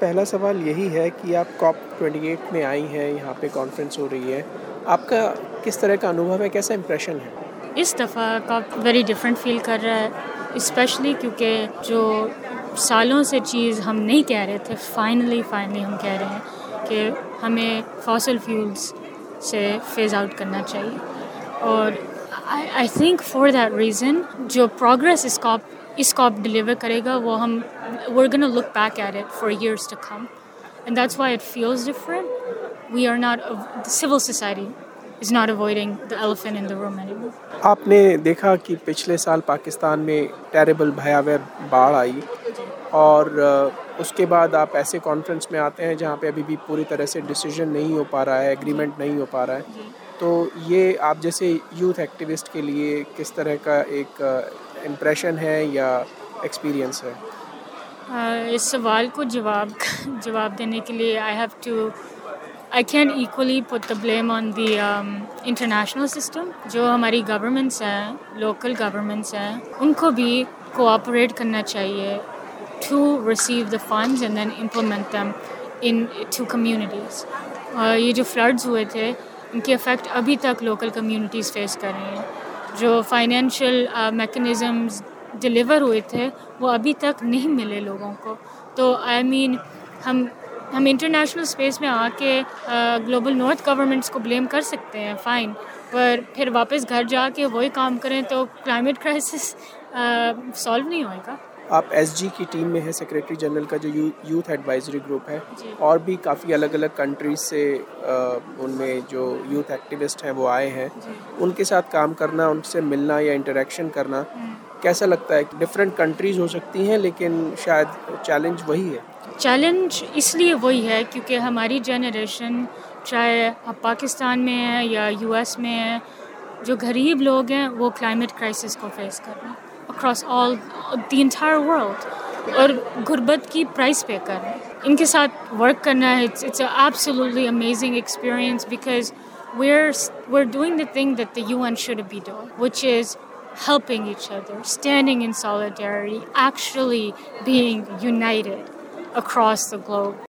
पहला सवाल यही है कि आप कॉप 28 में आई हैं, यहाँ पे कॉन्फ्रेंस हो रही है। आपका किस तरह का अनुभव है, कैसा इम्प्रेशन है? इस दफ़ा कॉप वेरी डिफरेंट फील कर रहा है स्पेशली क्योंकि जो सालों से चीज़ हम नहीं कह रहे थे फाइनली फाइनली हम कह रहे हैं कि हमें फॉसल फ्यूल्स से फ़ेज़ आउट करना चाहिए। और I think for that reason जो प्रोग्रेस इस कॉप इसको आप डिलीवर करेगा, वो हम वो gonna look back at it for years to come and that's why it feels different we are not civil society is not avoiding the elephant in the room आपने देखा कि पिछले साल पाकिस्तान में टेरेबल भयावह बाढ़ आई और उसके बाद आप ऐसे कॉन्फ्रेंस में आते हैं जहाँ पे अभी भी पूरी तरह से डिसीज़न नहीं हो पा रहा है एग्रीमेंट नहीं हो पा रहा है। तो ये आप जैसे यूथ एक्टिविस्ट के लिए किस तरह का एक इम्प्रेशन है या एक्सपीरियंस है? Uh, इस सवाल को जवाब जवाब देने के लिए I have to I can equally put the blame on the international system जो हमारी गवर्नमेंट्स हैं लोकल गवर्नमेंट्स हैं उनको भी कोऑपरेट करना चाहिए to receive the funds and then implement them into communities ये जो फ्लड्स हुए थे इनके इफ़ेक्ट अभी तक लोकल कम्युनिटीज़ फेस कर रही हैं। जो फाइनेंशियल मेकनिज़म्स डिलीवर हुए थे वो अभी तक नहीं मिले लोगों को। तो आई I मीन mean, हम हम इंटरनेशनल स्पेस में आके ग्लोबल नॉर्थ गवर्नमेंट्स को ब्लेम कर सकते हैं फ़ाइन पर फिर वापस घर जाके वही काम करें तो क्लाइमेट क्राइसिस सॉल्व नहीं होएगा। आप एसजी की टीम में है सेक्रेटरी जनरल का जो यू, यूथ एडवाइजरी ग्रुप है और भी काफ़ी अलग अलग कंट्रीज़ से उनमें जो यूथ एक्टिविस्ट हैं वो आए हैं। उनके साथ काम करना उनसे मिलना या इंटरेक्शन करना कैसा लगता है? डिफरेंट कंट्रीज़ हो सकती हैं लेकिन शायद चैलेंज वही है। चैलेंज इसलिए वही है क्योंकि हमारी जनरेशन चाहे अब पाकिस्तान में है या यूएस में है जो गरीब लोग हैं वो क्लाइमेट क्राइसिस को फेस कर रहे हैं। Across all the entire world और गुर्बत की प्राइस पे कर रहे हैं इनके साथ वर्क करना है it's it's absolutely amazing experience because we're we're doing the thing that the UN should be doing, which is helping each other, standing in solidarity, actually being united across the globe.